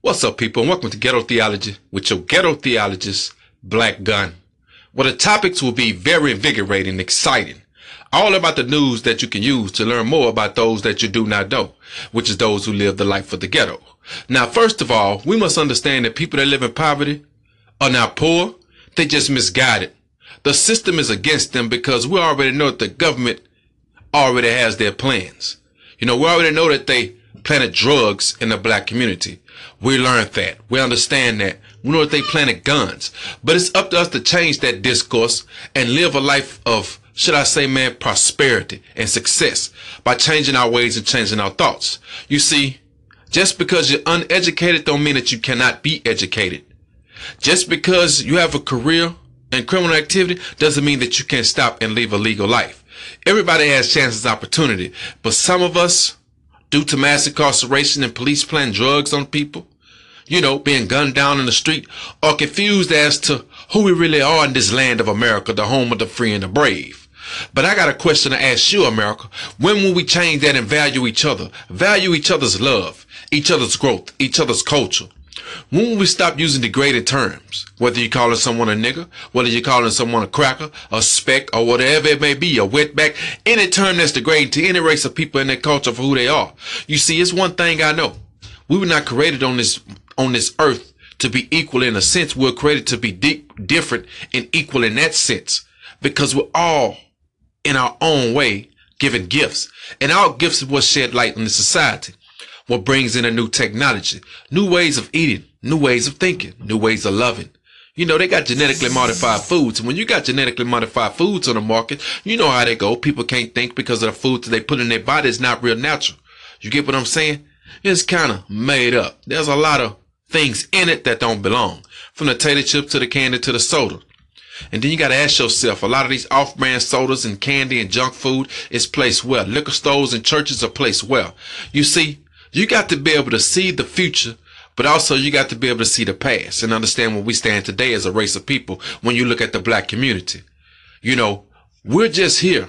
What's up, people, and welcome to Ghetto Theology with your ghetto theologist, Black Gun. Well, the topics will be very invigorating and exciting. All about the news that you can use to learn more about those that you do not know, which is those who live the life of the ghetto. Now, first of all, we must understand that people that live in poverty are not poor, they just misguided. The system is against them because we already know that the government already has their plans. You know, we already know that they planted drugs in the black community. We learned that. We understand that. We know that they planted guns. But it's up to us to change that discourse and live a life of, should I say, man, prosperity and success by changing our ways and changing our thoughts. You see, just because you're uneducated don't mean that you cannot be educated. Just because you have a career in criminal activity doesn't mean that you can't stop and live a legal life. Everybody has chances, opportunity, but some of us, due to mass incarceration and police plant drugs on people, you know, being gunned down in the street, are confused as to who we really are in this land of America, the home of the free and the brave. But I got a question to ask you, America. When will we change that and value each other? Value each other's love, each other's growth, each other's culture. When will we stop using degraded terms? Whether you're calling someone a nigger, whether you're calling someone a cracker, a speck, or whatever it may be, a wetback, any term that's degrading to any race of people in their culture for who they are. You see, it's one thing I know. We were not created on this on this earth to be equal in a sense. We're created to be di- different and equal in that sense because we're all in our own way given gifts and our gifts what shed light on the society. What brings in a new technology, new ways of eating, new ways of thinking, new ways of loving. You know, they got genetically modified foods. And when you got genetically modified foods on the market, you know how they go. People can't think because of the food that they put in their body is not real natural. You get what I'm saying? It's kind of made up. There's a lot of things in it that don't belong. From the tater chip to the candy to the soda. And then you got to ask yourself, a lot of these off-brand sodas and candy and junk food is placed well. Liquor stores and churches are placed well. You see, you got to be able to see the future, but also you got to be able to see the past and understand where we stand today as a race of people when you look at the black community. You know, we're just here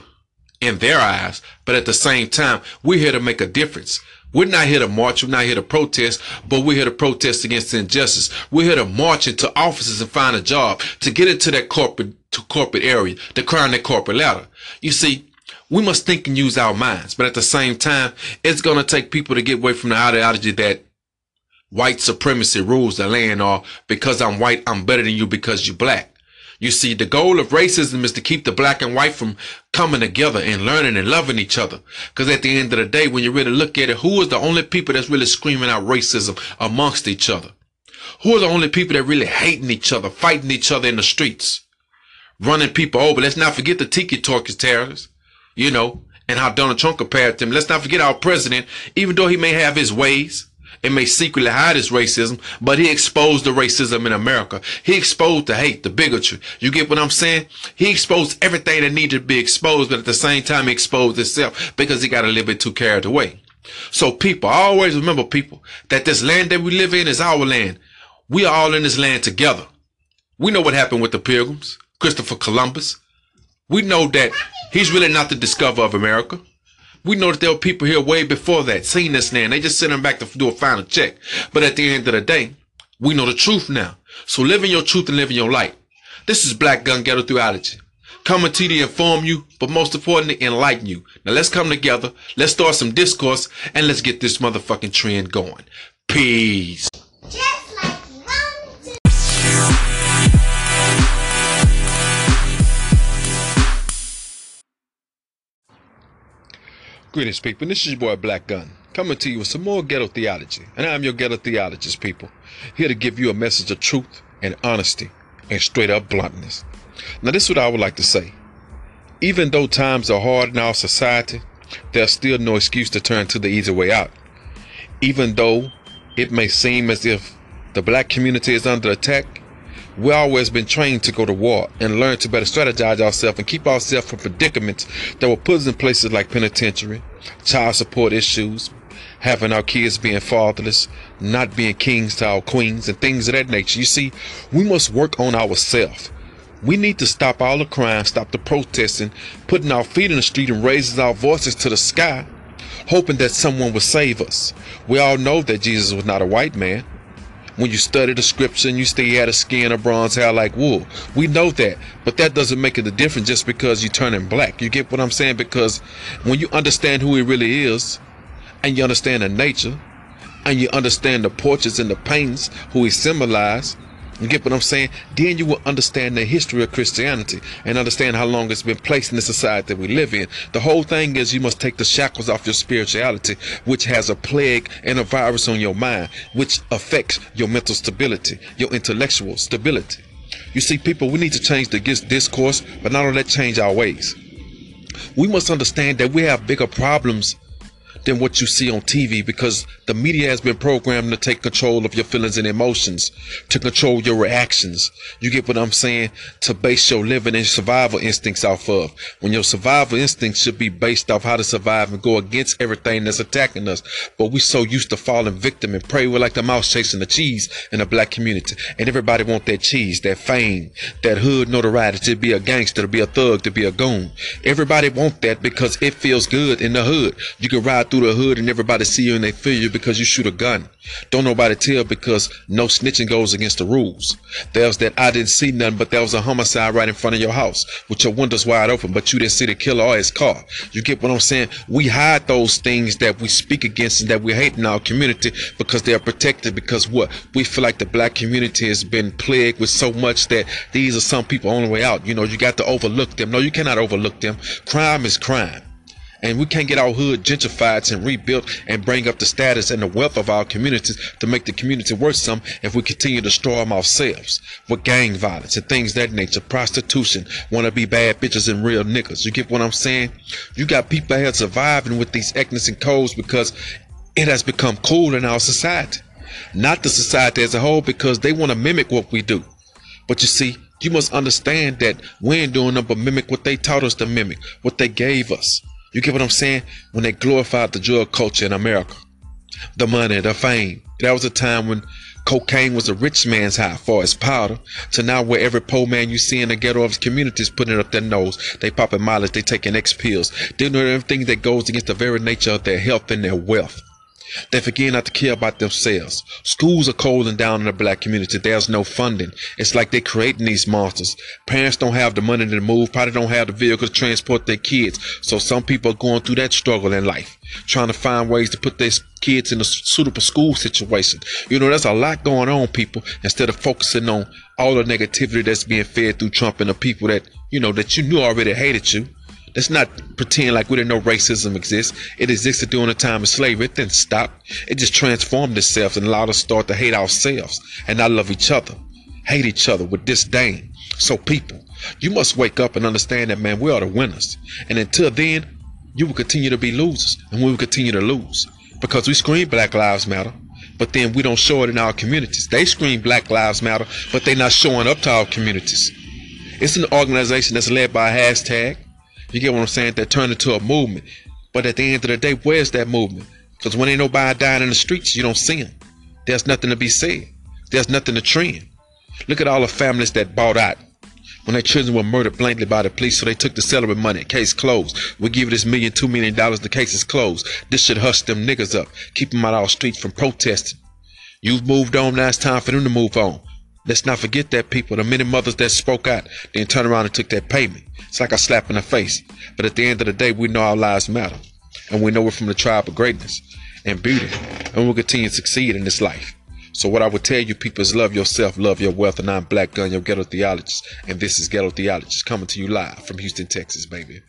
in their eyes, but at the same time, we're here to make a difference. We're not here to march. We're not here to protest, but we're here to protest against injustice. We're here to march into offices and find a job to get into that corporate, to corporate area, to climb that corporate ladder. You see, we must think and use our minds, but at the same time, it's going to take people to get away from the ideology that white supremacy rules the land or because I'm white, I'm better than you because you're black. You see, the goal of racism is to keep the black and white from coming together and learning and loving each other. Because at the end of the day, when you really look at it, who is the only people that's really screaming out racism amongst each other? Who are the only people that really hating each other, fighting each other in the streets, running people over? Let's not forget the tiki talkers terrorists, you know, and how Donald Trump compared them. Let's not forget our president, even though he may have his ways, and may secretly hide his racism, but he exposed the racism in America. He exposed the hate, the bigotry. You get what I'm saying? He exposed everything that needed to be exposed, but at the same time, he exposed himself because he got a little bit too carried away. So people, always remember people, that this land that we live in is our land. We are all in this land together. We know what happened with the pilgrims, Christopher Columbus. We know that he's really not the discoverer of America. We know that there were people here way before that, seen this land. They just sent him back to do a final check. But at the end of the day, we know the truth now. So live in your truth and live in your light. This is Black Gun Ghetto Theology. Coming to you to inform you, but most importantly, enlighten you. Now let's come together, let's start some discourse, and let's get this motherfucking trend going. Peace. Greetings, people. This is your boy Black Gun, coming to you with some more ghetto theology. And I'm your ghetto theologist, people, here to give you a message of truth and honesty and straight up bluntness. Now, this is what I would like to say. Even though times are hard in our society, there's still no excuse to turn to the easy way out. Even though it may seem as if the black community is under attack, we always been trained to go to war and learn to better strategize ourselves and keep ourselves from predicaments that will put us in places like penitentiary, child support issues, having our kids being fatherless, not being kings to our queens, and things of that nature. You see, we must work on ourselves. We need to stop all the crime, stop the protesting, putting our feet in the street and raising our voices to the sky. hoping that someone will save us. We all know that Jesus was not a white man. When you study the scripture and you still had a skin of bronze hair like wool. We know that. But that doesn't make it a difference just because you turn him black. You get what I'm saying? Because when you understand who he really is and you understand the nature and you understand the portraits and the paintings, who he symbolized, you get what I'm saying? Then you will understand the history of Christianity and understand how long it's been placed in the society that we live in. The whole thing is you must take the shackles off your spirituality, which has a plague and a virus on your mind, which affects your mental stability, your intellectual stability. You see, people, we need to change the discourse, but not only that, change our ways. We must understand that we have bigger problems than what you see on TV because the media has been programmed to take control of your feelings and emotions, to control your reactions. You get what I'm saying? To base your living and survival instincts off of. When your survival instincts should be based off how to survive and go against everything that's attacking us. But we so used to falling victim and pray we're like the mouse chasing the cheese in the black community. And everybody want that cheese, that fame, that hood notoriety to be a gangster, to be a thug, to be a goon. Everybody want that because it feels good in the hood. You can ride through the hood and everybody see you and they feel you because you shoot a gun. Don't nobody tell because no snitching goes against the rules. There's that I didn't see nothing, but there was a homicide right in front of your house with your windows wide open, but you didn't see the killer or his car. You get what I'm saying? We hide those things that we speak against and that we hate in our community because they are protected because what? We feel like the black community has been plagued with so much that these are some people on the way out. You know, you got to overlook them. No, you cannot overlook them. Crime is crime and we can't get our hood gentrified and rebuilt and bring up the status and the wealth of our communities to make the community worth some if we continue to destroy them ourselves with gang violence and things that nature, prostitution, want to be bad bitches and real niggas. You get what I'm saying? You got people here surviving with these ethnics and codes because it has become cool in our society. Not the society as a whole because they want to mimic what we do. But you see, you must understand that we ain't doing nothing but mimic what they taught us to mimic, what they gave us. You get what I'm saying? When they glorified the drug culture in America, the money, the fame. That was a time when cocaine was a rich man's high for its powder. To now where every poor man you see in the ghetto of his community is putting it up their nose. They popping mileage, they taking X pills. They doing everything that goes against the very nature of their health and their wealth. They forget not to care about themselves. Schools are closing down in the black community. There's no funding. It's like they're creating these monsters. Parents don't have the money to move, probably don't have the vehicle to transport their kids. So some people are going through that struggle in life, trying to find ways to put their kids in a suitable school situation. You know, there's a lot going on, people, instead of focusing on all the negativity that's being fed through Trump and the people that, you know, that you knew already hated you. Let's not pretend like we didn't know racism exists. It existed during the time of slavery. It didn't stop. It just transformed itself and allowed us to start to hate ourselves and not love each other. Hate each other with disdain. So people, you must wake up and understand that man, we are the winners. And until then, you will continue to be losers and we will continue to lose. Because we scream Black Lives Matter, but then we don't show it in our communities. They scream Black Lives Matter, but they're not showing up to our communities. It's an organization that's led by a hashtag you get what I'm saying? That turned into a movement. But at the end of the day, where's that movement? Because when ain't nobody dying in the streets, you don't see them. There's nothing to be said. There's nothing to trend. Look at all the families that bought out when their children were murdered blankly by the police, so they took the settlement money. Case closed. We give this million, two million dollars. The case is closed. This should hush them niggas up. Keep them out of our streets from protesting. You've moved on. Now it's time for them to move on. Let's not forget that people, the many mothers that spoke out, then turned around and took that payment. It's like a slap in the face. But at the end of the day, we know our lives matter. And we know we're from the tribe of greatness and beauty. And we'll continue to succeed in this life. So what I would tell you people is love yourself, love your wealth, and I'm Black Gun, your ghetto theologist. And this is Ghetto Theologist coming to you live from Houston, Texas, baby.